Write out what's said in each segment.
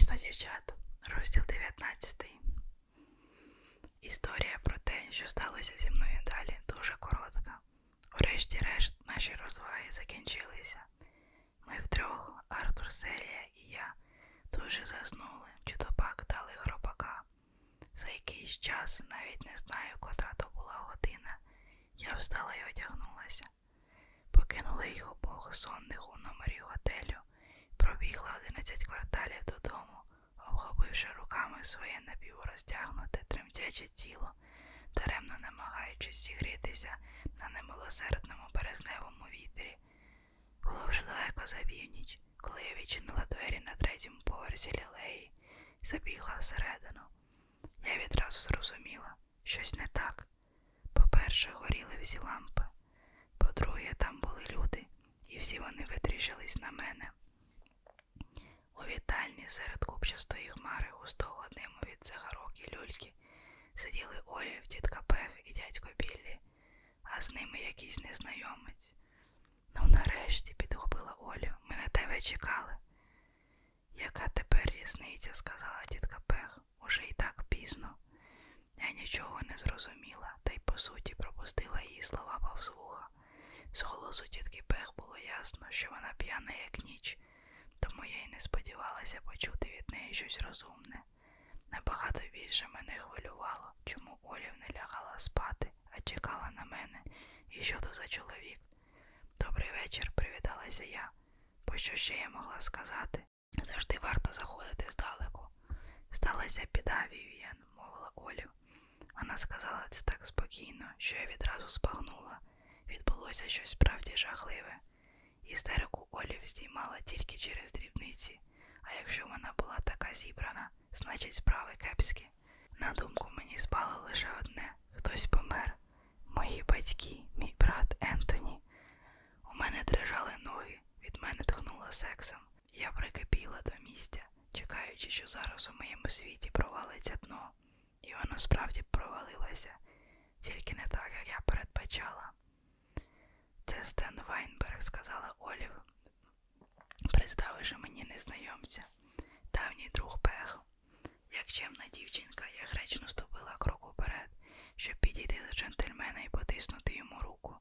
Місто дівчат, розділ 19. Історія про те, що сталося зі мною далі, дуже коротка. Врешті-решт, наші розваги закінчилися. Ми втрьох, Артур, Селія і я, дуже заснули, чи пак дали хропака. За якийсь час, навіть не знаю, котра то була година, я встала і одягнулася. Покинула їх обох сонних у номері готелю, пробігла 11 кварталів додому, обхопивши руками своє напівроздягнуте, тремтяче тіло, даремно намагаючись зігрітися на немилосердному березневому вітрі. Було вже далеко за північ, коли я відчинила двері на третьому поверсі лілеї і забігла всередину. Я відразу зрозуміла, щось не так. По-перше, горіли всі лампи. По-друге, там були люди, і всі вони витріщились на мене. У вітальні серед купчастої хмари густого диму від цигарок і люльки сиділи Олів, тітка Пех і дядько Біллі, а з ними якийсь незнайомець. Ну, нарешті, підхопила Олю, ми на тебе чекали. Яка тепер різниця, сказала тітка Пех, уже і так пізно. Я нічого не зрозуміла, та й по суті пропустила її слова повз вуха. З голосу тітки Пех було ясно, що вона п'яна, як ніч, тому я й не сподівалася почути від неї щось розумне. Набагато більше мене хвилювало, чому Олів не лягала спати, а чекала на мене, і що то за чоловік. Добрий вечір, привіталася я. Бо що ще я могла сказати? Завжди варто заходити здалеку. Сталася біда, Вівіан, мовила Олів. Вона сказала це так спокійно, що я відразу спагнула. Відбулося щось справді жахливе. Істерику Олів здіймала тільки через дрібниці, а якщо вона була така зібрана, значить справи кепські. На думку мені спало лише одне хтось помер. Мої батьки, мій брат Ентоні. У мене дрижали ноги, від мене тхнуло сексом. Я прикипіла до місця, чекаючи, що зараз у моєму світі провалиться дно. І воно справді провалилося, тільки не так, як я передбачала. Це Стен Вайнберг, сказала Олів, представивши мені незнайомця, давній друг Пех. Як чемна дівчинка, я гречно ступила крок уперед, щоб підійти до джентльмена і потиснути йому руку.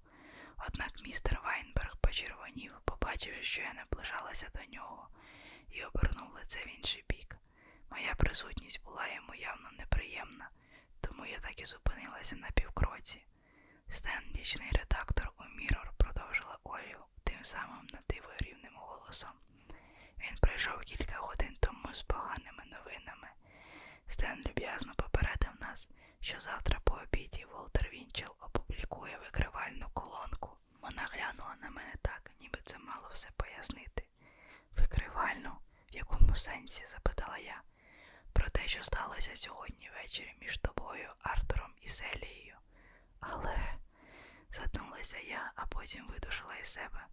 Однак містер Вайнберг почервонів, побачивши, що я наближалася до нього, і обернув лице в інший бік. Моя присутність була йому явно неприємна, тому я так і зупинилася на півкроці. Стен, нічний редактор у Мірор, продовжила Олів тим самим надиво рівним голосом. Він прийшов кілька годин тому з поганими новинами. Стен люб'язно попередив нас, що завтра по обіді Волтер Вінчел опублікує викривальну колонку. Вона глянула на мене так, ніби це мало все пояснити. Викривальну? В якому сенсі? запитала я. Про те, що сталося сьогодні ввечері між тобою, Артуром і Селією. Але, задумалася я, а потім видушила із себе.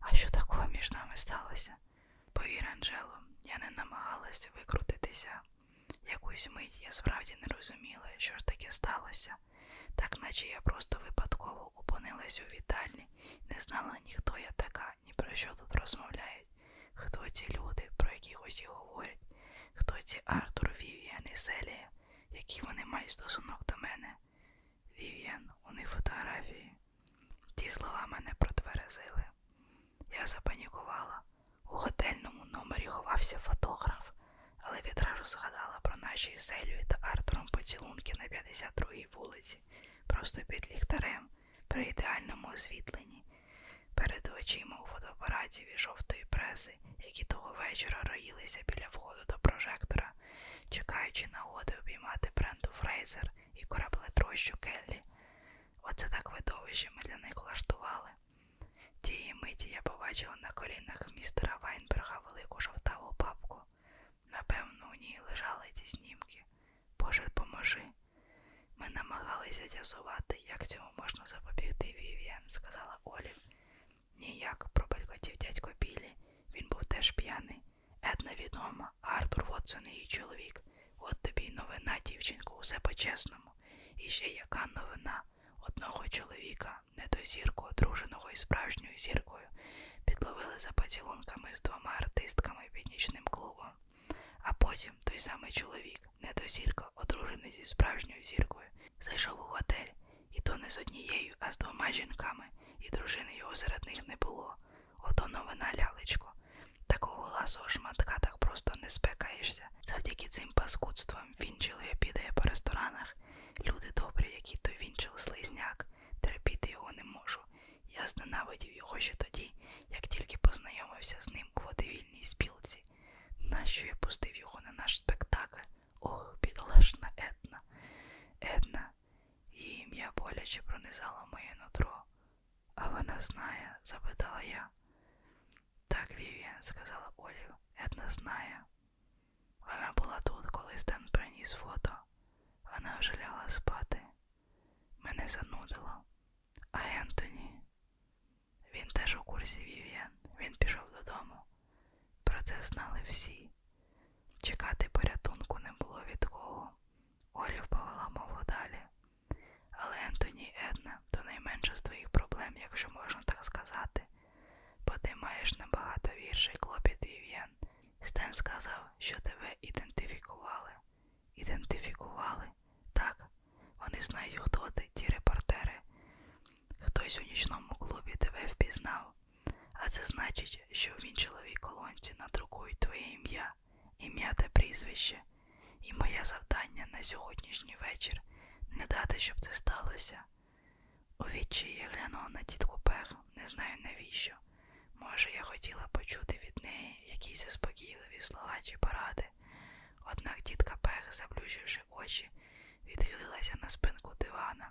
А що такого між нами сталося? Повір, Анджело, я не намагалася викрутитися. Якусь мить я справді не розуміла, що ж таке сталося, так наче я просто випадково опинилась у вітальні, не знала ні хто я така, ні про що тут розмовляють, хто ці люди, про яких усі говорять, хто ці Артур, Вівіан Селія, які вони мають стосунок до мене. Вівіан, у них фотографії. Ті слова мене протверезили. Я запанікувала. У готельному номері ховався фотограф, але відразу згадала про наші з Селію та Артуром поцілунки на 52-й вулиці, просто під ліхтарем, при ідеальному освітленні. Перед очима у фотоапараті жовтої преси, які того вечора роїлися біля входу до прожектора, чекаючи нагоди обіймати бренду Фрейзер і кораблетрощу Келлі. Оце так видовище ми для них влаштували. Тієї миті я побачила на колінах містера Вайнберга велику жовтаву папку. Напевно, у ній лежали ті знімки. Боже, поможи. Ми намагалися з'ясувати, як цьому можна запобігти, Вівіан, сказала Олів. Ніяк, пробелькотів дядько Білі. Він був теж п'яний. Една відома, Артур Вотсон її чоловік. От тобі й новина, дівчинку, усе по-чесному. І ще яка новина одного чоловіка, недозірку, одруженого із справжньою зіркою, підловили за поцілунками з двома артистками під нічним клубом. А потім той самий чоловік, не то зірка, одружений зі справжньою зіркою, зайшов у готель, і то не з однією, а з двома жінками, і дружини його серед них не було. Ото новина лялечко. Такого ласого шматка так просто не спекаєшся. Завдяки цим паскудствам вінчили обідає по ресторанах. Люди добрі, які той вінчил слизняк, терпіти його не можу. Я зненавидів його ще тоді, як тільки познайомився з ним у водевільній спілці. Нащо я пустив його на наш спектакль? Ох, бідолашна Една. Една, її ім'я боляче пронизало моє нутро. А вона знає? запитала я. Так, Вівіан, сказала Олів. Една знає. Вона була тут, коли Стен приніс фото. Вона вже лягла спати. Мене занудило. А Ентоні? Він теж у курсі Вівіан. Він пішов додому. Про це знали всі. Чекати порятунку не було від кого. Олів повела мову далі. Але Ентоні Една то найменше з твоїх проблем, якщо можна так сказати. Бо ти маєш набагато вірший клопіт Вів'ян. Стен сказав, що тебе ідентифікували. Ідентифікували? Так. Вони знають, хто ти, ті репортери. Хтось у нічному клубі тебе впізнав. А це значить, що в вінчеловій колонці надрукують твоє ім'я, ім'я та прізвище. І моє завдання на сьогоднішній вечір не дати, щоб це сталося. У відчаї я глянула на тітку Пех, не знаю навіщо. Може, я хотіла почути від неї якісь заспокійливі слова чи поради. Однак тітка Пех, заплющивши очі, відхилилася на спинку дивана.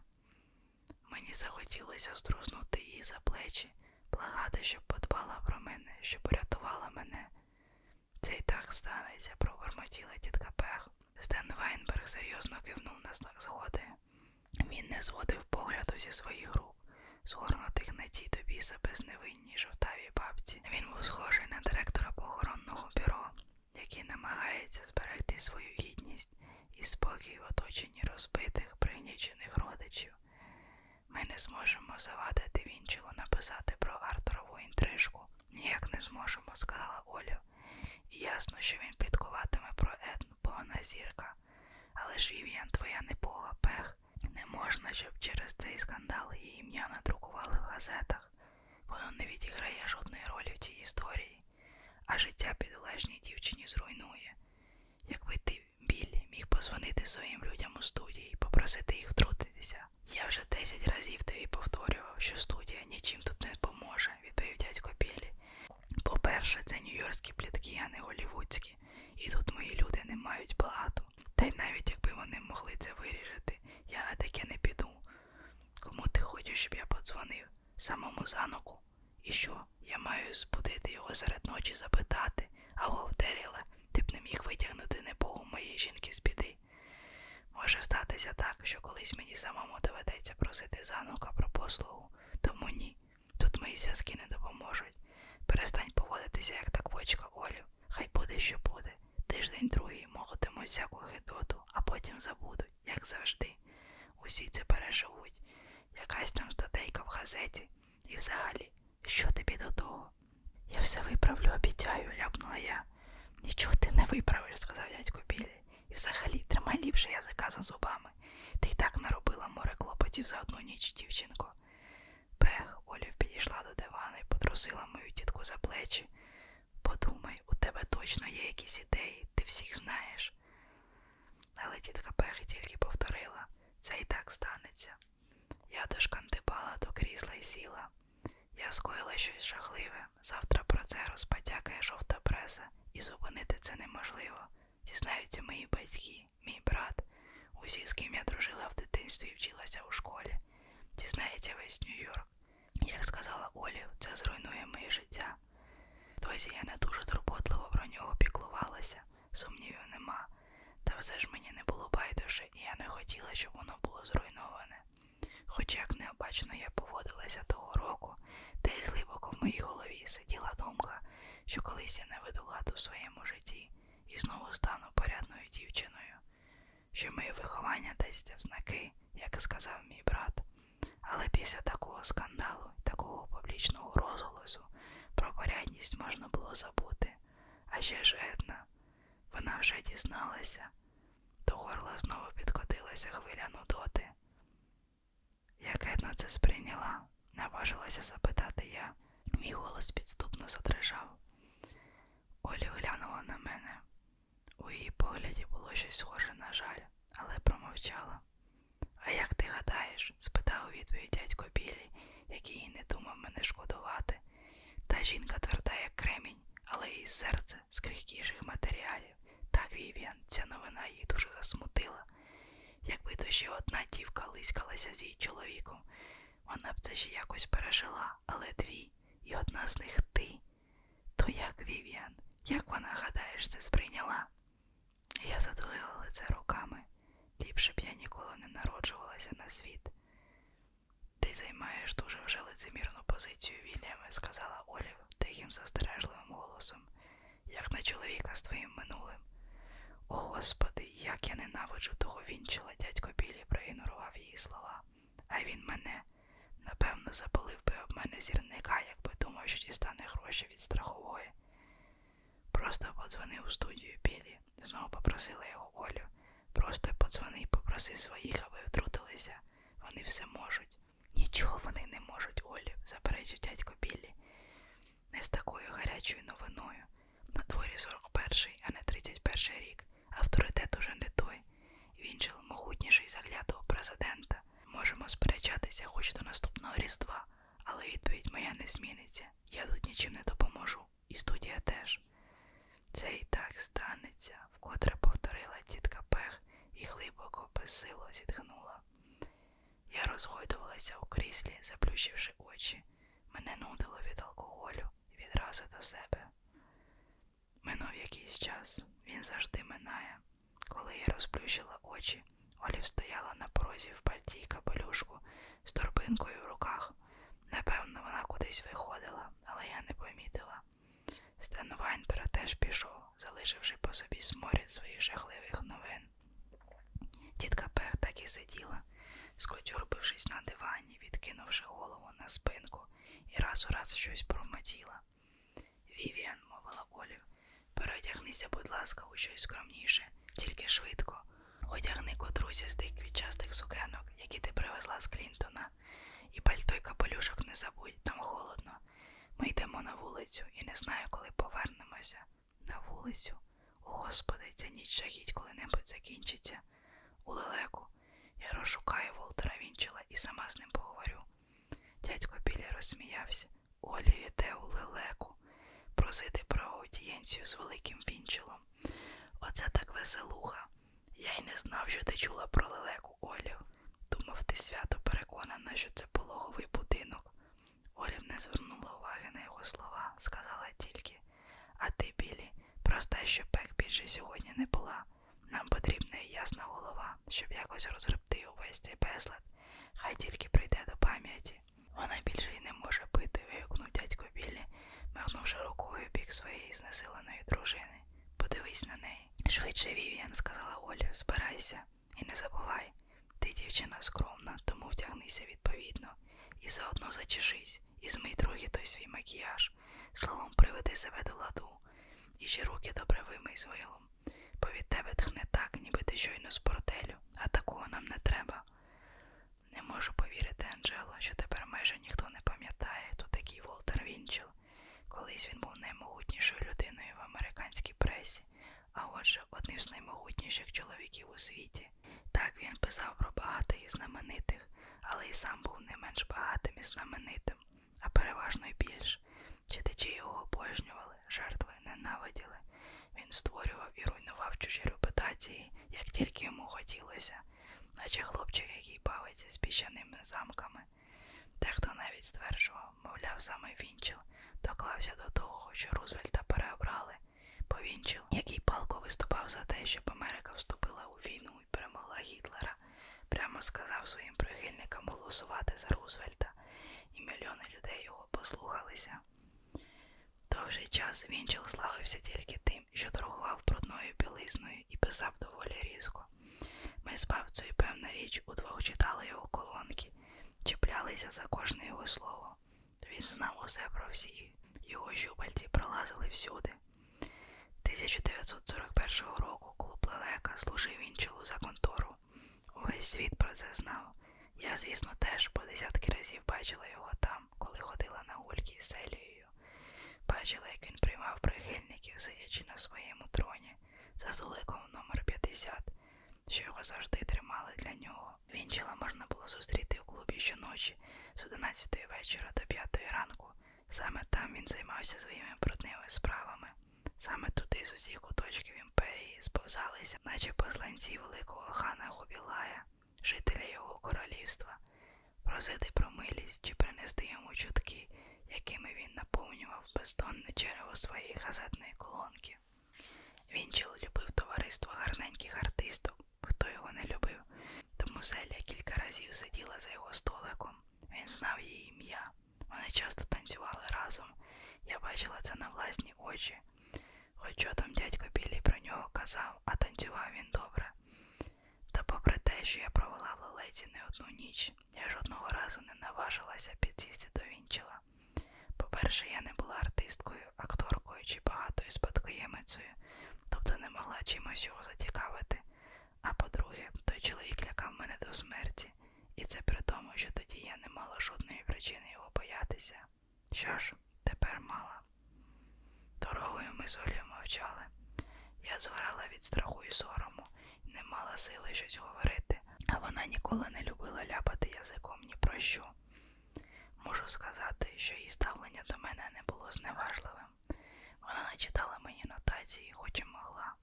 Мені захотілося струснути її за плечі, благати, щоб подбала про мене, щоб урятувала мене. Це й так станеться, пробормотіла тітка Пех. Стен Вайнберг серйозно кивнув на знак згоди. Він не зводив погляду зі своїх рук, згорнутих на тій до біса безневинній жовтавій бабці. Він був схожий на директора похоронного бюро, який намагається зберегти свою гідність і спокій в оточенні розбитих, пригнічених родичів. Ми не зможемо завадити Вінчелу написати про Артурову інтрижку. Ніяк не зможемо, сказала Оля. І ясно, що він пліткуватиме про Едну, бо вона зірка. Але ж Вів'ян твоя непога пех. Можна, щоб через цей скандал її ім'я надрукували в газетах. Воно не відіграє жодної ролі в цій історії, а життя підлежній дівчині зруйнує. Якби ти, Біллі, міг позвонити своїм людям у студії і попросити їх втрутитися. Я вже десять разів тобі повторював, що студія нічим тут не поможе, відповів дядько Біллі. По-перше, це нью-йоркські плітки, а не голівудські, і тут мої люди не мають блату. Та й навіть якби вони могли це вирішити, я на таке не піду. Кому ти хочеш, щоб я подзвонив? Самому заноку? І що? Я маю збудити його серед ночі запитати. Аго, Деріле, ти б не міг витягнути небогу моєї жінки з біди. Може статися так, що колись мені самому доведеться просити занука про послугу, тому ні. Тут мої зв'язки не допоможуть. Перестань поводитися, як та квочка Олів. Хай буде, що буде. Тиждень другий молотимо всяку гидоту, а потім забудуть, як завжди. Усі це переживуть. Якась там статейка в газеті. І взагалі, що тобі до того? Я все виправлю, обіцяю, ляпнула я. Нічого ти не виправиш, сказав дядько Білі. І взагалі тримай ліпше язика за зубами. Ти й так наробила море клопотів за одну ніч, дівчинко. Пех, Олів підійшла до дивана і потрусила мою тітку за плечі. Подумай, тебе точно є якісь ідеї, ти всіх знаєш. Але тітка Пех тільки повторила це і так станеться. Я дошкандибала до крісла і сіла. Я скоїла щось жахливе. Завтра про це розпотякає жовта преса, і зупинити це неможливо. Дізнаються мої батьки, мій брат, усі, з ким я дружила в дитинстві і вчилася у школі. Дізнається весь Нью-Йорк. Як сказала Олів, це зруйнує моє життя. Досі я не дуже турботливо про нього піклувалася, сумнівів нема. Та все ж мені не було байдуже, і я не хотіла, щоб воно було зруйноване. Хоч як необачно я поводилася того року, десь глибоко в моїй голові сиділа думка, що колись я наведу лад у своєму житті і знову стану порядною дівчиною, що моє виховання дасть знаки, як сказав мій брат. Але після такого скандалу такого публічного розголосу про порядність можна було забути. А ще ж Една. Вона вже дізналася. До горла знову підкотилася хвиля нудоти. Як Една це сприйняла, наважилася запитати я. Мій голос підступно задрижав. Оля глянула на мене. У її погляді було щось схоже на жаль, але промовчала. А як ти гадаєш? спитав у відповідь дядько Білі, який і не думав мене шкодувати. Та жінка тверда, як кремінь, але її серце з крихкіших матеріалів. Так, Вівіан, ця новина її дуже засмутила. Якби то ще одна дівка лискалася з її чоловіком, вона б це ще якось пережила, але дві, і одна з них ти. То як, Вівіан, як вона, гадаєш, це сприйняла? Я затулила лице руками. Ліпше б я ніколи не народжувалася на світ. Ти займаєш дуже вже лицемірну позицію, Вільяме, сказала Олів тихим застережливим голосом, як на чоловіка з твоїм минулим. О Господи, як я ненавиджу того вінчила, дядько Білі проігнорував її слова, а він мене, напевно, запалив би об мене зірника, якби думав, що дістане гроші від страхової. Просто подзвони у студію Білі, знову попросила його Олю. Просто подзвони і попроси своїх, аби втрутилися. Вони все можуть. Нічого вони не можуть, Олі, заперечив дядько Біллі. Не з такою гарячою новиною. На дворі 41-й, а не 31-й рік. Авторитет уже не той. Він же могутніший заглядого президента. Можемо сперечатися хоч до наступного різдва, але відповідь моя не зміниться. Я тут нічим не допоможу. І студія теж. Це і так станеться, вкотре повторила тітка Пех і глибоко безсило зітхнула. Я розгойдувалася у кріслі, заплющивши очі. Мене нудило від алкоголю і відразу до себе. Минув якийсь час, він завжди минає. Коли я розплющила очі, Олів стояла на порозі в пальті й капелюшку з торбинкою в руках. Напевно, вона кудись виходила, але я не помітила. Стен Вайнбера теж пішов, залишивши по собі сморід своїх жахливих новин. Тітка Пех так і сиділа, скотюрбившись на дивані, відкинувши голову на спинку, і раз у раз щось промотіла. Вівіан, мовила Олів, переодягнися, будь ласка, у щось скромніше, тільки швидко. Одягни котрусі з тих квітчастих сукенок, які ти привезла з Клінтона, і пальто й капелюшок не забудь, там холодно. Ми йдемо на вулицю і не знаю, коли повернемося. На вулицю. О, Господи, ця ніч жахіть коли-небудь закінчиться. У лелеку. Розшукаю Волтера Вінчела і сама з ним поговорю. Дядько Білі розсміявся. Олі іде у лелеку. Просити про аудієнцію з великим вінчелом. Оце так веселуха. Я й не знав, що ти чула про лелеку, Олів. Думав, ти свято переконана, що це пологовий будинок. Олів не звернула уваги на його слова, сказала тільки, а ти, Білі, проста, що пек більше сьогодні не була. Нам потрібна ясна голова, щоб якось розгребти увесь цей безлад. Хай тільки прийде до пам'яті. Вона більше й не може пити, вигукнув дядько Білі, махнувши рукою бік своєї знесиленої дружини. Подивись на неї. Швидше, Вівіан, сказала Оля, збирайся і не забувай. Ти дівчина скромна, тому втягнися відповідно. І заодно зачешись, і змий трохи той свій макіяж. Словом, приведи себе до ладу. І ще руки добре вимий з вилом. Бо від тебе тхне так, ніби ти щойно з борделю, а такого нам не треба. Не можу повірити, Анджело, що тепер майже ніхто не пам'ятає, хто такий Волтер Вінчел. Колись він був наймогутнішою людиною в американській пресі, а отже, одним з наймогутніших чоловіків у світі. Так він писав про багатих і знаменитих, але й сам був не менш багатим і знаменитим, а переважно й більш. Читачі його обожнювали, жертви ненавиділи. Він створював і руйнував чужі репутації, як тільки йому хотілося, наче хлопчик, який бавиться з піщаними замками. Дехто навіть мовляв, саме Вінчел доклався до того, що Рузвельта переобрали, бо Вінчел, який палко виступав за те, щоб Америка вступила у війну і перемогла Гітлера, прямо сказав своїм прихильникам голосувати за Рузвельта, і мільйони людей його послухалися. Довший час Вінчел славився тільки тим, що торгував брудною білизною і писав доволі різко. Ми з бабцею, певна річ, удвох читали його колонки, чіплялися за кожне його слово. Він знав усе про всіх, його щупальці пролазили всюди. 1941 року клуб Лелека служив Вінчелу за контору. Увесь світ про це знав. Я, звісно, теж по десятки разів бачила його там, коли ходила на гульки з селією. Бачила, як він приймав прихильників, сидячи на своєму троні, за столиком номер 50, що його завжди тримали для нього. Вінчела можна було зустріти у клубі щоночі з 11 вечора до 5 ранку. Саме там він займався своїми брудними справами. Саме туди з усіх куточків імперії сповзалися, наче посланці великого хана Хубілая, жителя його королівства, просити про милість чи принести йому чутки, якими він наповнював бездонне черево своєї газетної колонки. Вінчел любив товариство гарненьких артисток, хто його не любив, тому Селія кілька разів сиділа за його столиком. Він знав її ім'я. Вони часто танцювали разом. Я бачила це на власні очі. Хоч там дядько Білі про нього казав, а танцював він добре. Та попри те, що я провела в лелеці не одну ніч, я жодного разу не наважилася підсісти до вінчела. По-перше, я не була артисткою, акторкою чи багатою спадкоємицею, тобто не могла чимось його зацікавити. А по-друге, той чоловік лякав мене до смерті, і це при тому, що тоді я не мала жодної причини його боятися. Що ж, тепер мала. Дорогою ми з Олею мовчали. Я згорала від страху і сорому не мала сили щось говорити, а вона ніколи не любила ляпати язиком ні про що. Можу сказати, що її ставлення до мене не було зневажливим. Вона не читала мені нотації, хоч і могла.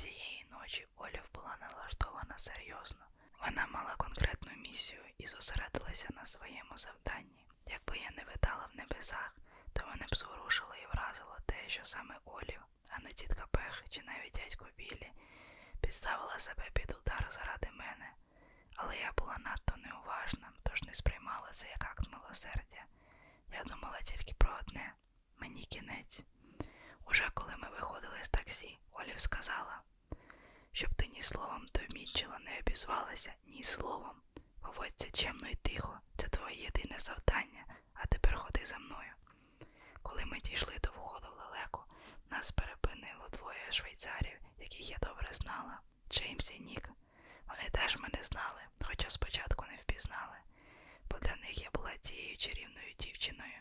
Тієї ночі Олів була налаштована серйозно. Вона мала конкретну місію і зосередилася на своєму завданні. Якби я не витала в небесах, то мене б зворушило і вразило те, що саме Олів, а не тітка Пех чи навіть дядько Білі, підставила себе під удар заради мене. Але я була надто неуважна, тож не сприймала це як акт милосердя. Я думала тільки про одне мені кінець. Уже коли ми виходили з таксі, Олів сказала, щоб ти ні словом до Мітчела не обізвалася, ні словом. Поводься чемно і тихо, це твоє єдине завдання, а тепер ходи за мною. Коли ми дійшли до входу в лелеку, нас перепинило двоє швейцарів, яких я добре знала, Джеймс і Нік. Вони теж мене знали, хоча спочатку не впізнали, бо для них я була тією чарівною дівчиною,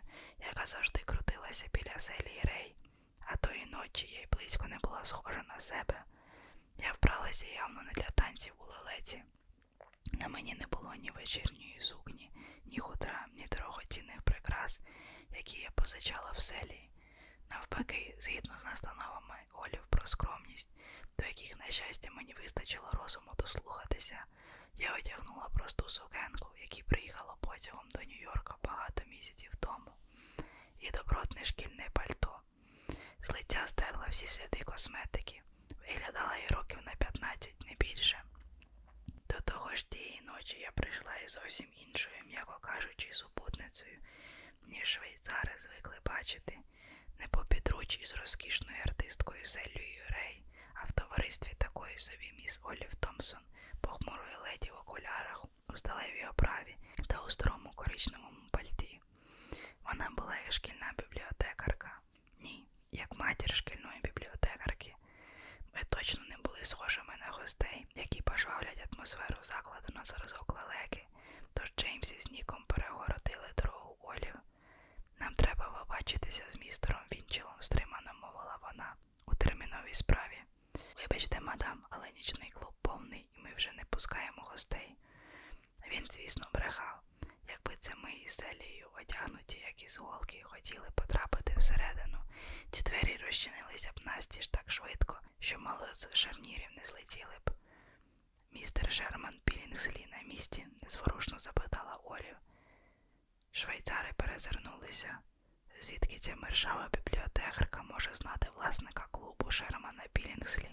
яка завжди крутилася біля селі Рей, тої ночі я й близько не була схожа на себе. Я вбралася явно не для танців у лелеці. На мені не було ні вечірньої сукні, ні хутра, ні дорогоцінних прикрас, які я позичала в селі. Навпаки, згідно з настановами Олів про скромність, до яких, на щастя, мені вистачило розуму дослухатися, я одягнула просту сукенку, якій приїхала потягом до Нью-Йорка багато місяців тому, і добротне шкільне пальто. З лиця стерла всі сліди косметики, виглядала їй років на 15, не більше. До того ж тієї ночі я прийшла із зовсім іншою, м'яко кажучи, супутницею, ніж швейцари звикли бачити, не по підруч із розкішною артисткою Селією Рей, а в товаристві такої собі міс Олів Томпсон, похмурої леді в окулярах, у сталевій оправі та у старому коричневому пальті. Вона була як шкільна бібліотекарка. Ні, як матір шкільної бібліотекарки. Ми точно не були схожими на гостей, які пожвавлять атмосферу закладу на зразок лелеки, тож Джеймс із Ніком перегородили дорогу Олів. Нам треба побачитися з містером Вінчелом, стримано мовила вона у терміновій справі. Вибачте, мадам, але нічний клуб повний, і ми вже не пускаємо гостей. Він, звісно, брехав. Якби це ми із селією, одягнуті, як із голки, хотіли потрапити всередину, ці двері розчинилися б навстіж так швидко, що мало з шарнірів не злетіли б. Містер Шерман Пілінгслі на місці, незворушно запитала Олів. Швейцари перезирнулися. Звідки ця мершава бібліотекарка може знати власника клубу Шермана Пілінгслі?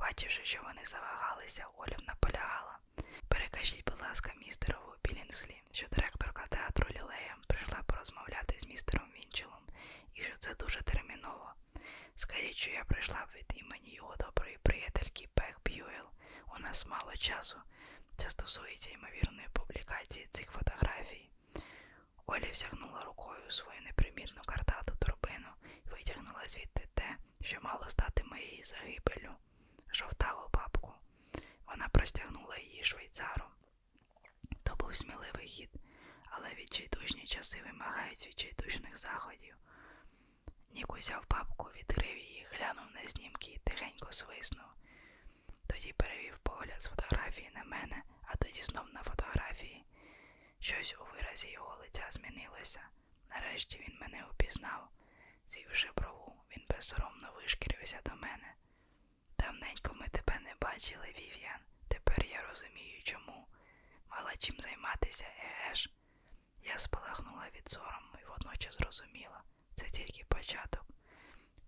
Побачивши, що вони завагалися, Олів наполягала. Перекажіть, будь ласка, містерову Пілінгслі, що директорка театру Лілея прийшла порозмовляти з містером Вінчелом і що це дуже терміново. Скажіть, що я прийшла від імені його доброї приятельки Пех Б'юел. У нас мало часу. Це стосується ймовірної публікації цих фотографій. Оля всягнула рукою свою непримітну картату торбину і витягнула звідти те, що мало стати моєю загибелю, жовтаву папку. Вона простягнула її швейцару. То був сміливий хід, але відчайдушні часи вимагають відчайдушних заходів. Нік узяв папку, відкрив її, глянув на знімки і тихенько свиснув. Тоді перевів погляд з фотографії на мене, а тоді знов на фотографії. Щось у виразі його лиця змінилося. Нарешті він мене упізнав. Звівши брову, він безсоромно вишкірився до мене. Давненько ми тебе не бачили, Вів'ян. Тепер я розумію, чому. Мала чим займатися, еге ж. Я спалахнула від сорому і водночас зрозуміла. Це тільки початок.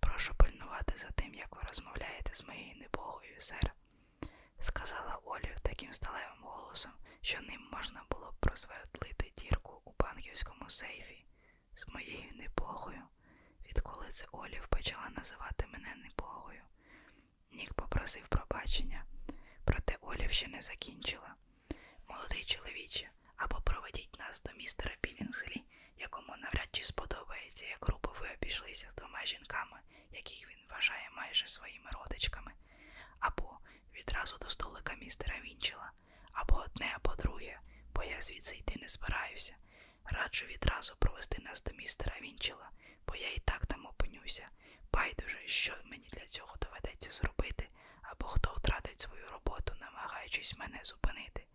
Прошу пильнувати за тим, як ви розмовляєте з моєю небогою, сер, сказала Олів таким сталевим голосом, що ним можна було б просвердлити дірку у банківському сейфі. З моєю небогою. Відколи це Олів почала називати мене небогою. Нік попросив пробачення, проте Олів ще не закінчила. Молодий чоловіче, або проведіть нас до містера Білінгслі, якому навряд чи сподобається, як грубо ви обійшлися з двома жінками, яких він вважає майже своїми родичками, або відразу до столика містера Вінчела, або одне, або друге, бо я звідси йти не збираюся. Раджу відразу провести нас до містера Вінчела, бо я і так там опинюся. Байдуже, що мені для цього доведеться зробити, або хто втратить свою роботу, намагаючись мене зупинити.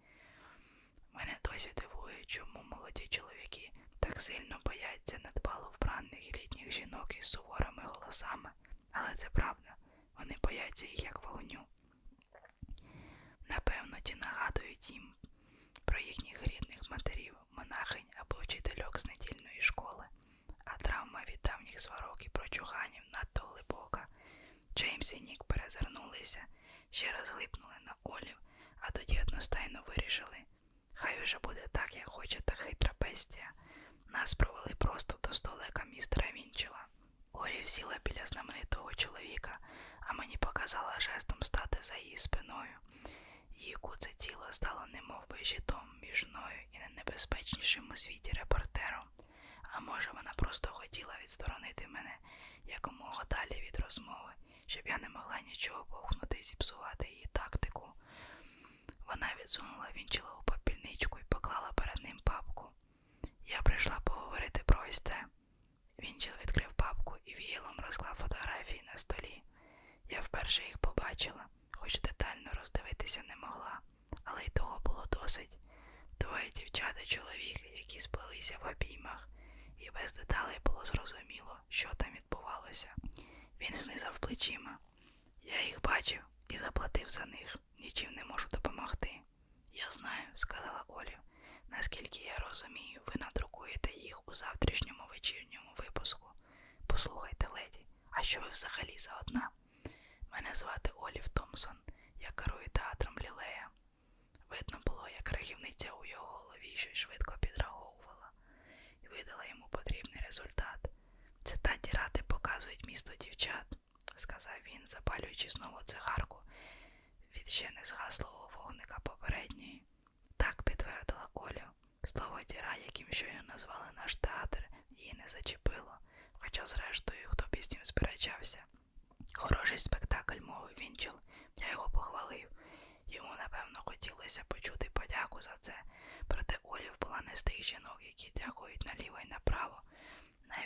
Мене досі дивує, чому молоді чоловіки так сильно бояться недбало вбраних літніх жінок із суворими голосами, але це правда, вони бояться їх як вогню. Напевно, ті нагадують їм про їхніх рідних матерів, монахинь або вчительок з недільної школи, а травма від давніх сварок і прочуханів надто глибока. Джеймс і Нік перезирнулися, ще раз глипнули на Олів, а тоді одностайно вирішили. Хай уже буде так, як хоче та хитра бестія. Нас провели просто до столика містера Вінчела. Олів сіла біля знаменитого чоловіка, а мені показала жестом стати за її спиною. Її куце тіло стало немов би щитом між мною і найнебезпечнішим у світі репортером. А може, вона просто хотіла відсторонити мене якомога далі від розмови, щоб я не могла нічого бовкнути і зіпсувати її тактику. Вона відсунула вінчила у попільничку і поклала перед ним папку. Я прийшла поговорити про ось це. Вінчил відкрив папку і віялом розклав фотографії на столі. Я вперше їх побачила, хоч детально роздивитися не могла, але й того було досить. Двоє дівчат чоловік, які сплелися в обіймах, і без деталей було зрозуміло, що там відбувалося. Він знизав плечима. Я їх бачив і заплатив за них, нічим не можу допомогти. Я знаю, сказала Олі. Наскільки я розумію, ви надрукуєте їх у завтрашньому вечірньому випуску. Послухайте, леді, а що ви взагалі за одна? Мене звати Олів Томпсон, я керую театром Лілея. Видно було, як рахівниця у його голові щось швидко підраховувала видала йому потрібний результат. Це та діради показують місто дівчат, сказав він, запалюючи знову цигарку від ще не згаслого вогника попередньої. Так підтвердила Оля. Слово діра, яким щойно назвали наш театр, її не зачепило, хоча, зрештою, хто б із тим сперечався. Хороший спектакль, мовив Вінчел, я його похвалив. Йому, напевно, хотілося почути подяку за це, проте Олів була не з тих жінок, які дякують наліво і направо.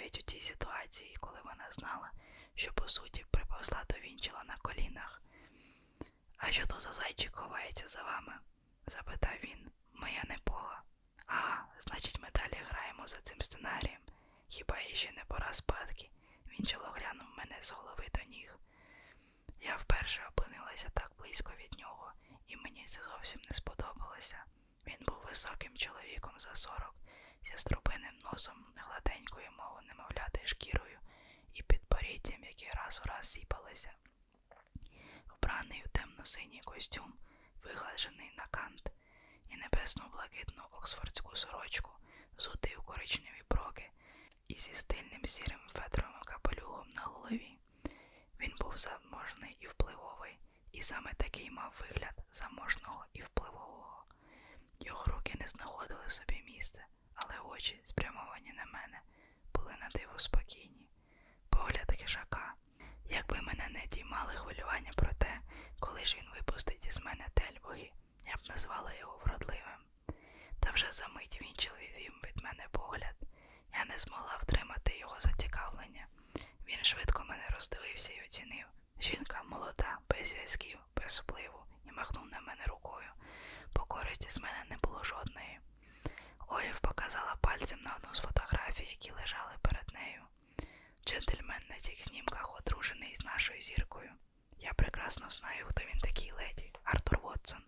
Навіть у цій ситуації, коли вона знала, що по суті приповзла до Вінчела на колінах. А що то за зайчик ховається за вами? запитав він. Моя небога. Ага, значить, ми далі граємо за цим сценарієм. Хіба їй ще не пора спадки? Вінчел оглянув мене з голови до ніг. Я вперше опинилася так близько від нього, і мені це зовсім не сподобалося. Він був високим чоловіком за сорок, зі струбинним носом, гладенькою мову немовляти шкірою і підборіддям, яке раз у раз сіпалося. Вбраний у темно-синій костюм, вигладжений на кант, і небесно-блакитну оксфордську сорочку, взутий у коричневі броки, і зі стильним сірим фетровим капелюхом на голові. Він був заможний і впливовий, і саме такий мав вигляд заможного і впливового. Його руки не знаходили собі місце, але очі, спрямовані на мене, були на диво спокійні. Погляд хижака. Якби мене не діймали хвилювання про те, коли ж він випустить із мене тельбуги, я б назвала його вродливим. Та вже за мить Вінчел відвів від мене погляд. Я не змогла втримати його зацікавлення. Він швидко мене роздивився і оцінив. Жінка молода, без зв'язків, без впливу, і махнув на мене рукою. По користі з мене не було жодної. Олів показала пальцем на одну з фотографій, які лежали перед нею. Джентльмен на цих знімках одружений з нашою зіркою. Я прекрасно знаю, хто він такий леді. Артур Вотсон,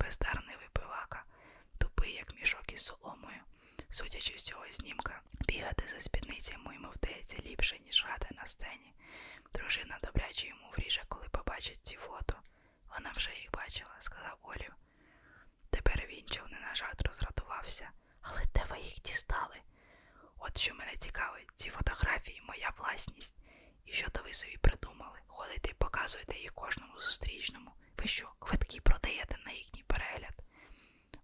бездарний випивака, тупий, як мішок із соломою. Судячи з цього знімка, бігати за спідницями йому вдається ліпше, ніж грати на сцені. Дружина добряче йому вріже, коли побачить ці фото. Вона вже їх бачила, сказав Олів. Тепер Вінчел не на жарт розрадувався. Але де ви їх дістали? От що мене цікавить, ці фотографії моя власність. І що то ви собі придумали? Ходите і показуєте їх кожному зустрічному. Ви що, квитки продаєте на їхній перегляд?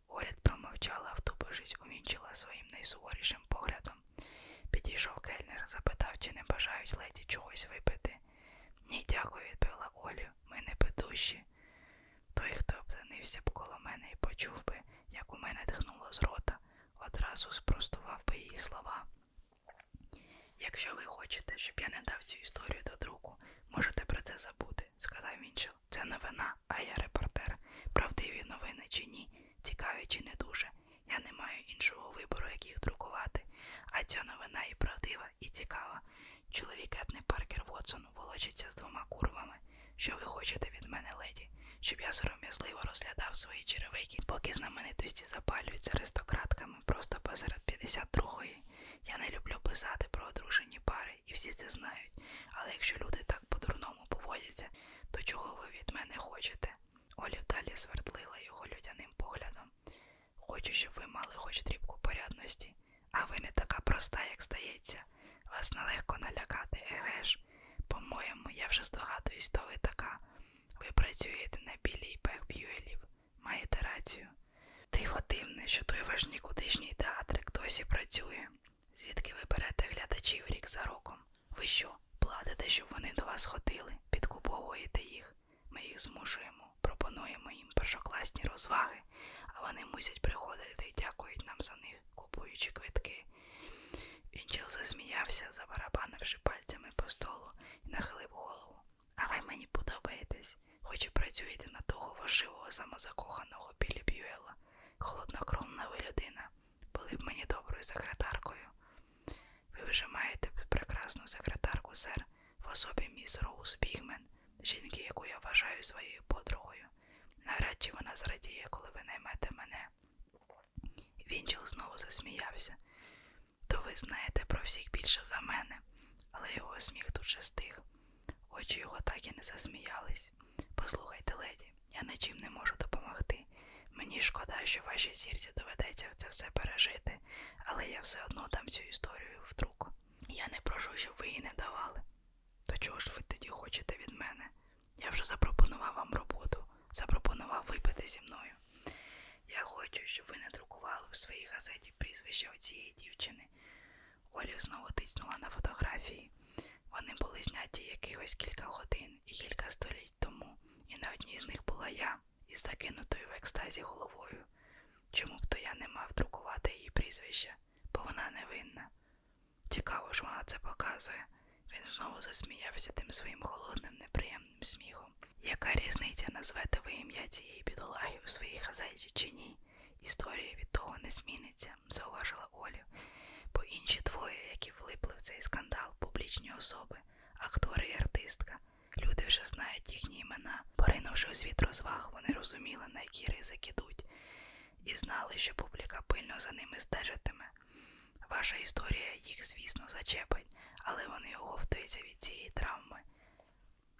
Оляд промовчала, втупившись у Вінчела своїм найсуворішим поглядом. Підійшов кельнер, запитав, чи не бажають леді чогось випити. Ні, дякую, відповіла Олю. Ми не петущі. Той, хто обзанився б коло мене і почув би, як у мене тхнуло з рота, одразу спростував би її слова. Якщо ви хочете, щоб я не дав цю історію до друку, можете про це забути, сказав Вінчел. Це новина, а я репортер. Правдиві новини чи ні, цікаві чи не дуже. Я не маю іншого вибору, як їх друкувати. А ця новина і правдива, і цікава. Чоловік Етни Паркер Вотсон волочиться з двома курвами. Що ви хочете від мене, леді? Щоб я сором'язливо розглядав свої черевики, поки знаменитості запалюються аристократками просто посеред 52-ї. Я не люблю писати про одружені пари, і всі це знають. Але якщо люди так по-дурному поводяться, то чого ви від мене хочете? Олів далі звердлила його людяним поглядом. Хочу, щоб ви мали хоч дрібку порядності, а ви не така проста, як здається. Вас нелегко налякати, еге ж. По-моєму, я вже здогадуюсь, хто ви така. Ви працюєте на білій пех б'юелів. Маєте рацію. Диво дивне, що той ваш нікудишній театрик досі працює. Звідки ви берете глядачів рік за роком? Ви що, платите, щоб вони до вас ходили, підкуповуєте їх? Ми їх змушуємо, пропонуємо їм першокласні розваги, а вони мусять приходити і дякують нам за них, купуючи квитки. Вінчел засміявся, забарабанивши пальцями по столу і нахилив голову. А ви мені подобаєтесь, хоч і працюєте на того важивого самозакоханого Білі Б'юела. Холоднокровна ви людина. Були б мені доброю секретаркою. Ви вже маєте прекрасну секретарку, сер, в особі міс Роуз Бігмен, жінки, яку я вважаю своєю подругою. Навряд чи вона зрадіє, коли ви наймете мене. Вінчел знову засміявся. То ви знаєте про всіх більше за мене, але його сміх тут же стих. Очі його так і не засміялись. Послухайте, леді, я нічим не можу допомогти. Мені шкода, що вашій зірці доведеться це все пережити, але я все одно дам цю історію в друк. Я не прошу, щоб ви її не давали. То чого ж ви тоді хочете від мене? Я вже запропонував вам роботу, запропонував випити зі мною. Я хочу, щоб ви не друкували в своїй газеті прізвище оцієї дівчини. Олів знову тицнула на фотографії. Вони були зняті якихось кілька годин і кілька століть тому, і на одній з них була я із закинутою в екстазі головою. Чому б то я не мав друкувати її прізвище, бо вона невинна. Цікаво ж вона це показує. Він знову засміявся тим своїм холодним, неприємним сміхом. Яка різниця назвете ви ім'я цієї бідолаги у своїй газеті чи ні? Історія від того не зміниться, зауважила Олів. Бо інші двоє, які влипли в цей скандал, публічні особи, актори і артистка. Люди вже знають їхні імена. Поринувши у світ розваг, вони розуміли, на які ризики йдуть, і знали, що публіка пильно за ними стежитиме. Ваша історія їх, звісно, зачепить, але вони оговтуються від цієї травми.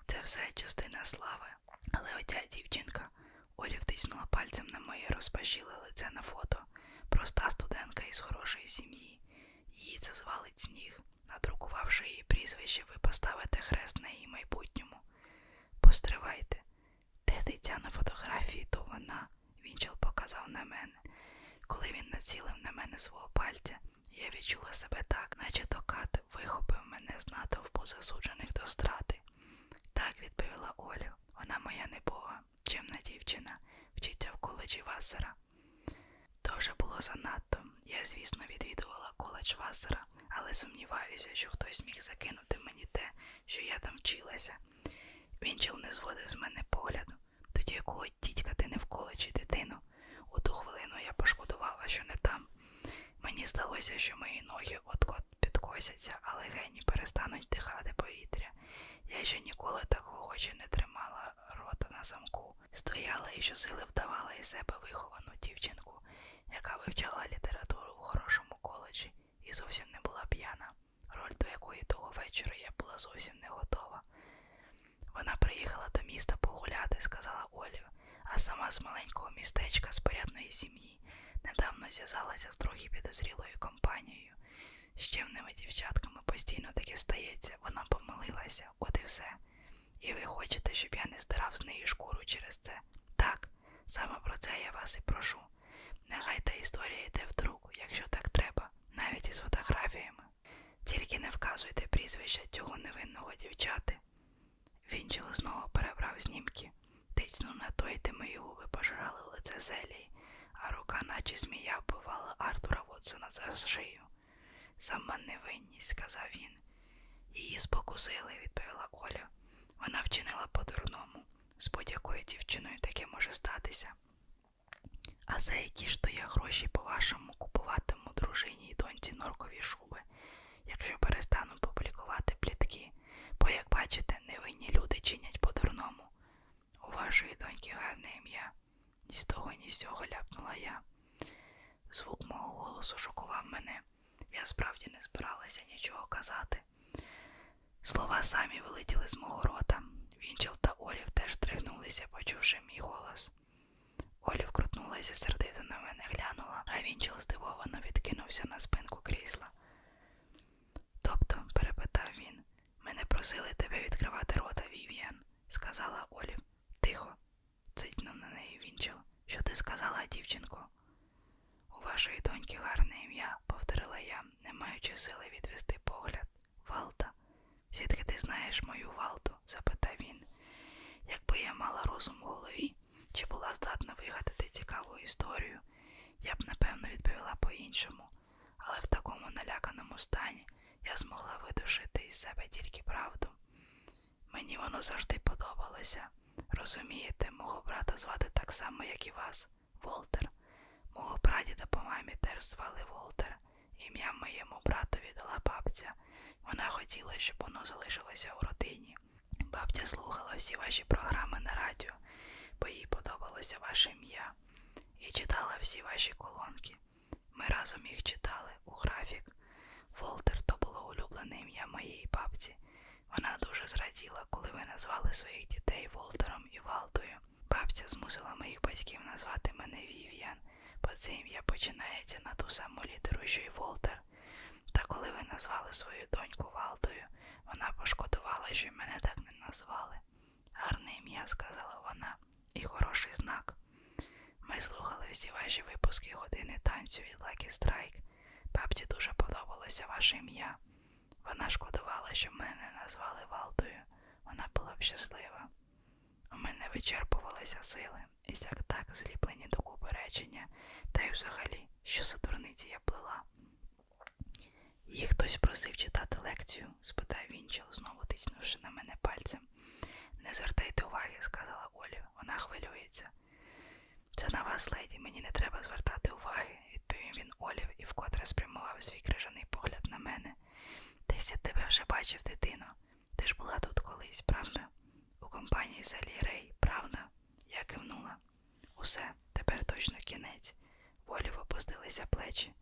Це все частина слави. Але оця дівчинка Оля втиснула пальцем на моє розпашіле лице на фото. Проста студентка із хорошої сім'ї. Її це звалить сніг. Надрукувавши її прізвище, ви поставите хрест на її майбутньому. Постривайте. Де дитя на фотографії, то вона. Вінчел показав на мене. Коли він націлив на мене свого пальця, я відчула себе так, наче токат вихопив мене з натовпу засуджених до страти. Так, відповіла Оля. Вона моя небога, чемна дівчина, вчиться в коледжі Вассера. То вже було занадто. Я, звісно, відвідувала коледж Вассера, але сумніваюся, що хтось міг закинути мені те, що я там вчилася. Вінчел не зводив з мене погляду. Тоді якого дідька ти не в коледжі, дитину. У ту хвилину я пошкодувала, що не там. Мені здалося, що мої ноги от-от підкосяться, а легені перестануть дихати повітря. Я ще ніколи такого хоч і не тримала рота на замку. Стояла і щосили вдавала із себе виховану дівчинку, яка вивчала літературу в хорошому коледжі і зовсім не була п'яна, роль до якої того вечора я була зовсім не готова. Вона приїхала до міста погуляти, сказала Олів, а сама з маленького містечка з порядної сім'ї недавно зв'язалася з трохи підозрілою компанією. З чемними дівчатками постійно таке стається, вона помилилася, от і все. І ви хочете, щоб я не здирав з неї шкуру через це? Так, саме про це я вас і прошу. Нехай та історія йде в друк, якщо так треба, навіть із фотографіями. Тільки не вказуйте прізвища цього невинного дівчати. Вінчел знову перебрав знімки, тицнув на той, де мої губи пожирали лице зелії, а рука, наче змія, вбивала Артура Вотсона за шию. Сама невинність, сказав він. Її спокусили, відповіла Оля. Вона вчинила по-дурному. З будь-якою дівчиною таке може статися. А за які ж то я гроші, по-вашому, купуватиму дружині й доньці норкові шуби, якщо перестану публікувати плітки, бо, як бачите, невинні люди чинять по-дурному. У вашої доньки гарне ім'я. Ні з того, ні з цього ляпнула я. Звук мого голосу шокував мене. Я справді не збиралася нічого казати. Слова самі вилетіли з мого рота. Вінчел та Олів теж тригнулися, почувши мій голос. Олів крутнулася сердито на мене глянула, а Вінчел здивовано відкинувся на спинку крісла. Тобто, перепитав він, ми не просили тебе відкривати рота, Вівіан, сказала Олів. Тихо, цитнув на неї Вінчел. Що ти сказала, дівчинко? У вашої доньки гарне ім'я, повторила я, не маючи сили відвести погляд. Валта. Звідки ти знаєш мою Валту? запитав він. Якби я мала розум в голові, чи була здатна вигадати цікаву історію, я б напевно відповіла по-іншому, але в такому наляканому стані я змогла видушити із себе тільки правду. Мені воно завжди подобалося. Розумієте, мого брата звати так само, як і вас, Волтер. Мого прадіда по мамі теж звали Волтер. Ім'я моєму братові дала бабця. Вона хотіла, щоб воно залишилося у родині. Бабця слухала всі ваші програми на радіо, бо їй подобалося ваше ім'я, і читала всі ваші колонки. Ми разом їх читали у графік. Волтер то було улюблене ім'я моєї бабці. Вона дуже зраділа, коли ви назвали своїх дітей Волтером і Валтою. Бабця змусила моїх батьків назвати мене Вів'ян, бо це ім'я починається на ту саму літеру, що й Волтер. Та коли ви назвали свою доньку Валтою, вона пошкодувала, що мене так не назвали. Гарне ім'я, сказала вона, і хороший знак. Ми слухали всі ваші випуски години танцю від Lucky Strike. Бабці дуже подобалося ваше ім'я. Вона шкодувала, що мене назвали Валтою. Вона була б щаслива. У мене вичерпувалися сили, і сяк так зліплені докупи речення, та й взагалі, що за дурниці я плела. Їх хтось просив читати лекцію? спитав Вінчел, знову тиснувши на мене пальцем. Не звертайте уваги, сказала Олі, вона хвилюється. Це на вас, леді, мені не треба звертати уваги, відповів він Олів і вкотре спрямував свій крижаний погляд на мене. Десь я тебе вже бачив, дитино. Ти ж була тут колись, правда? У компанії Селі Рей, правда? Я кивнула. Усе, тепер точно кінець. Волів опустилися плечі.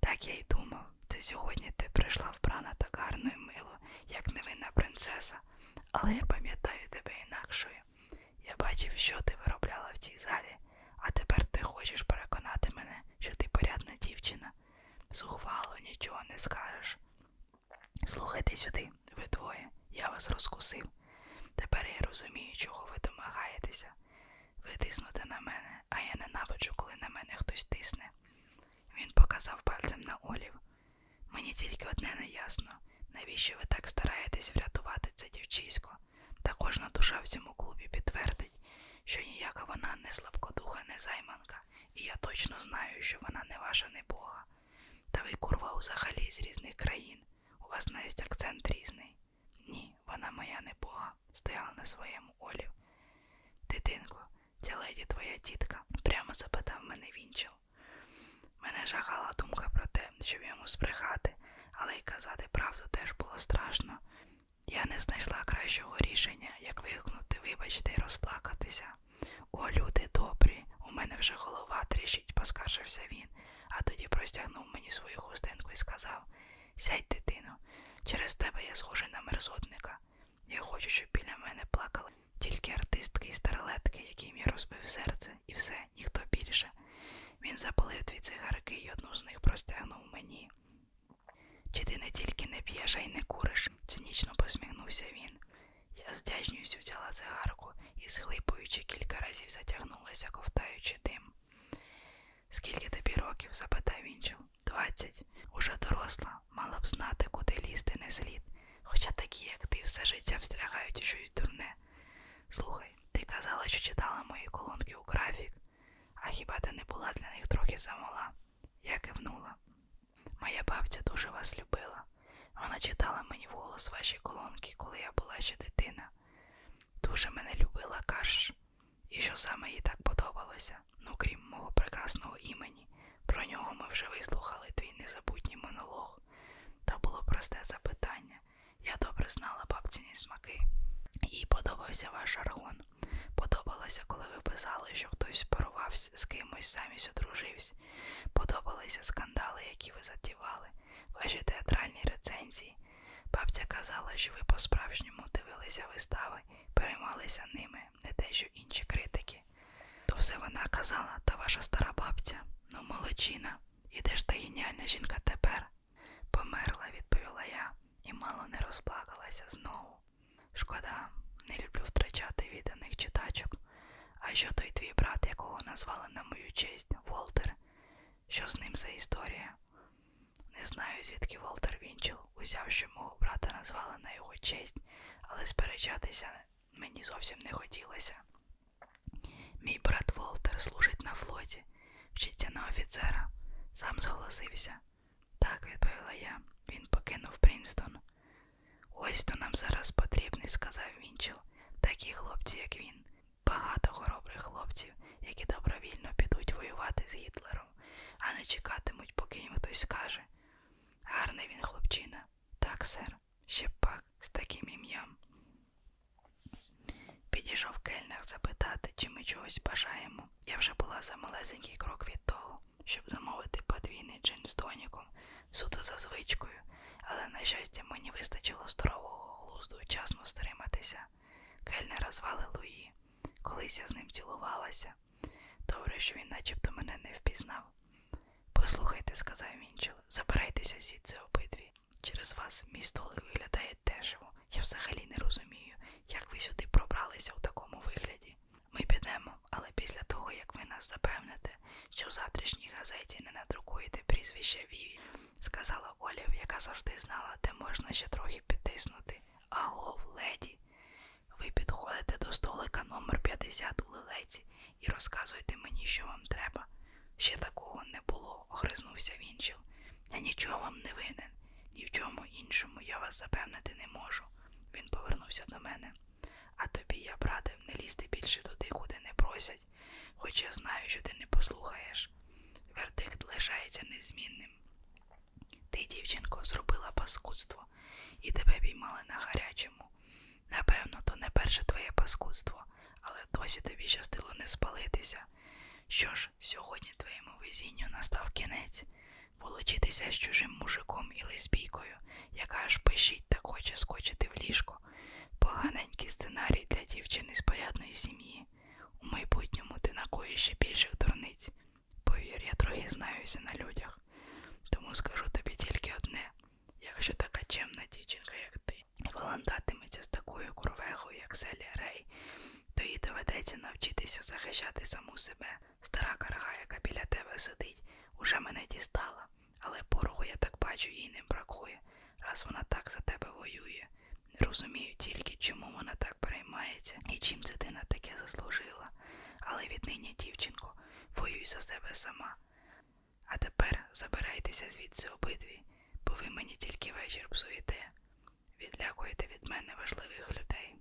Так я й думав. Це сьогодні ти прийшла вбрана так гарно і мило, як невинна принцеса. Але я пам'ятаю тебе інакшою. Я бачив, що ти виробляла в цій залі, а тепер ти хочеш переконати мене, що ти порядна дівчина. Зухвало нічого не скажеш. Слухайте сюди, ви двоє, я вас розкусив. Тепер я розумію, чого ви домагаєтеся. Ви тиснете на мене, а я ненавиджу, коли на мене хтось тисне. Він показав пальцем на Олів. Мені тільки одне не ясно, навіщо ви так стараєтесь врятувати це дівчисько. Так кожна душа в цьому клубі підтвердить, що ніяка вона не слабкодуха, не займанка, і я точно знаю, що вона не ваша не Бога. Та ви, курва, взагалі з різних країн. У вас навіть акцент різний. Ні, вона моя не Бога, стояла на своєму олів. Дитинко, ця леді твоя тітка, прямо запитав мене Вінчел. Мене жахала думка про те, щоб йому збрехати, але й казати правду теж було страшно. Я не знайшла кращого рішення, як вигукнути, вибачте, і розплакатися. О, люди добрі, у мене вже голова тріщить, поскаржився він, а тоді простягнув мені свою хустинку і сказав Сядь, дитино, через тебе я схожий на мерзотника. Я хочу, щоб біля мене плакали тільки артистки і старолетки, яким я розбив серце, і все, ніхто більше. Він запалив дві цигарки і одну з них простягнув мені. Чи ти не тільки не п'єш, а й не куриш? цинічно посміхнувся він. Я з вдячністю взяла цигарку і, схлипуючи, кілька разів затягнулася, ковтаючи дим. Скільки тобі років? запитав Вінчел. Двадцять. Уже доросла, мала б знати, куди лізти не слід. Хоча такі, як ти, все життя встрягають у щось дурне. Слухай, ти казала, що читала мої колонки у графік, а хіба ти не була для них трохи замала? Я кивнула. Моя бабця дуже вас любила. Вона читала мені вголос ваші колонки, коли я була ще дитина. Дуже мене любила, кажеш. І що саме їй так подобалося, ну крім мого прекрасного імені. Про нього ми вже вислухали твій незабутній монолог. То було просте запитання. Я добре знала бабціні смаки. Їй подобався ваш жаргон. Подобалося, коли ви писали, що хтось парувався з кимось, замість одружився. Подобалися скандали, які ви затівали, ваші театральні рецензії. Бабця казала, що ви по-справжньому дивилися вистави, переймалися ними, не те, що інші критики. То все вона казала, та ваша стара бабця. Ну, молодчина. І де ж та геніальна жінка тепер? Померла, відповіла я, і мало не розплакалася знову. Шкода, не люблю втрачати відданих читачок. А що той твій брат, якого назвали на мою честь, Волтер? Що з ним за історія? Не знаю, звідки Волтер Вінчел узяв, що мого брата назвали на його честь, але сперечатися мені зовсім не хотілося. Мій брат Волтер служить на флоті, вчиться на офіцера, сам зголосився. Так, відповіла я, він покинув Прінстон. Ось то нам зараз потрібний, сказав Вінчел. Такі хлопці, як він, багато хоробрих хлопців, які добровільно підуть воювати з Гітлером, а не чекатимуть, поки їм хтось скаже. Гарний він хлопчина. Так, сер, ще пак з таким ім'ям. Підійшов кельнер запитати, чи ми чогось бажаємо. Я вже була за малесенький крок від того, щоб замовити подвійний джин з тоніком, суто за звичкою, але, на щастя, мені вистачило здорового глузду вчасно стриматися. Кельнера звали Луї. Колись я з ним цілувалася. Добре, що він начебто мене не впізнав. Послухайте, сказав Вінчел, забирайтеся звідси обидві. Через вас мій столик виглядає дешево. Я взагалі не розумію, як ви сюди пробралися у такому вигляді. Ми підемо, але після того, як ви нас запевните, що в завтрашній газеті не надрукуєте прізвище Віві, сказала Олів, яка завжди знала, де можна ще трохи підтиснути. Агов, леді. Ви підходите до столика номер 50 у лилеці і розказуєте мені, що вам треба. Ще такого не було, огризнувся Вінчел. Я нічого вам не винен, ні в чому іншому я вас запевнити не можу. Він повернувся до мене. А тобі я радив не лізти більше туди, куди не просять, хоч я знаю, що ти не послухаєш. Вердикт лишається незмінним. Ти, дівчинко, зробила паскудство, і тебе піймали на гарячому. Напевно, то не перше твоє паскудство, але досі тобі щастило не спалитися. Що ж, сьогодні твоєму везінню настав кінець волочитися з чужим мужиком і лесбійкою, яка аж пищить та хоче скочити в ліжко. Поганенький сценарій для дівчини з порядної сім'ї. У майбутньому ти накоїш ще більших дурниць. Повір, я трохи знаюся на людях. Тому скажу тобі тільки одне: якщо така чемна дівчинка, як ти, валандатиметься з такою курвехою, як Селія Рей, то їй доведеться навчитися захищати саму себе. Стара карга, яка біля тебе сидить, уже мене дістала, але пороху я так бачу, їй не бракує, раз вона так за тебе воює. Розумію тільки, чому вона так переймається і чим це дина таке заслужила. Але віднині, дівчинко, воюй за себе сама. А тепер забирайтеся звідси обидві, бо ви мені тільки вечір псуєте. Відлякуєте від мене важливих людей.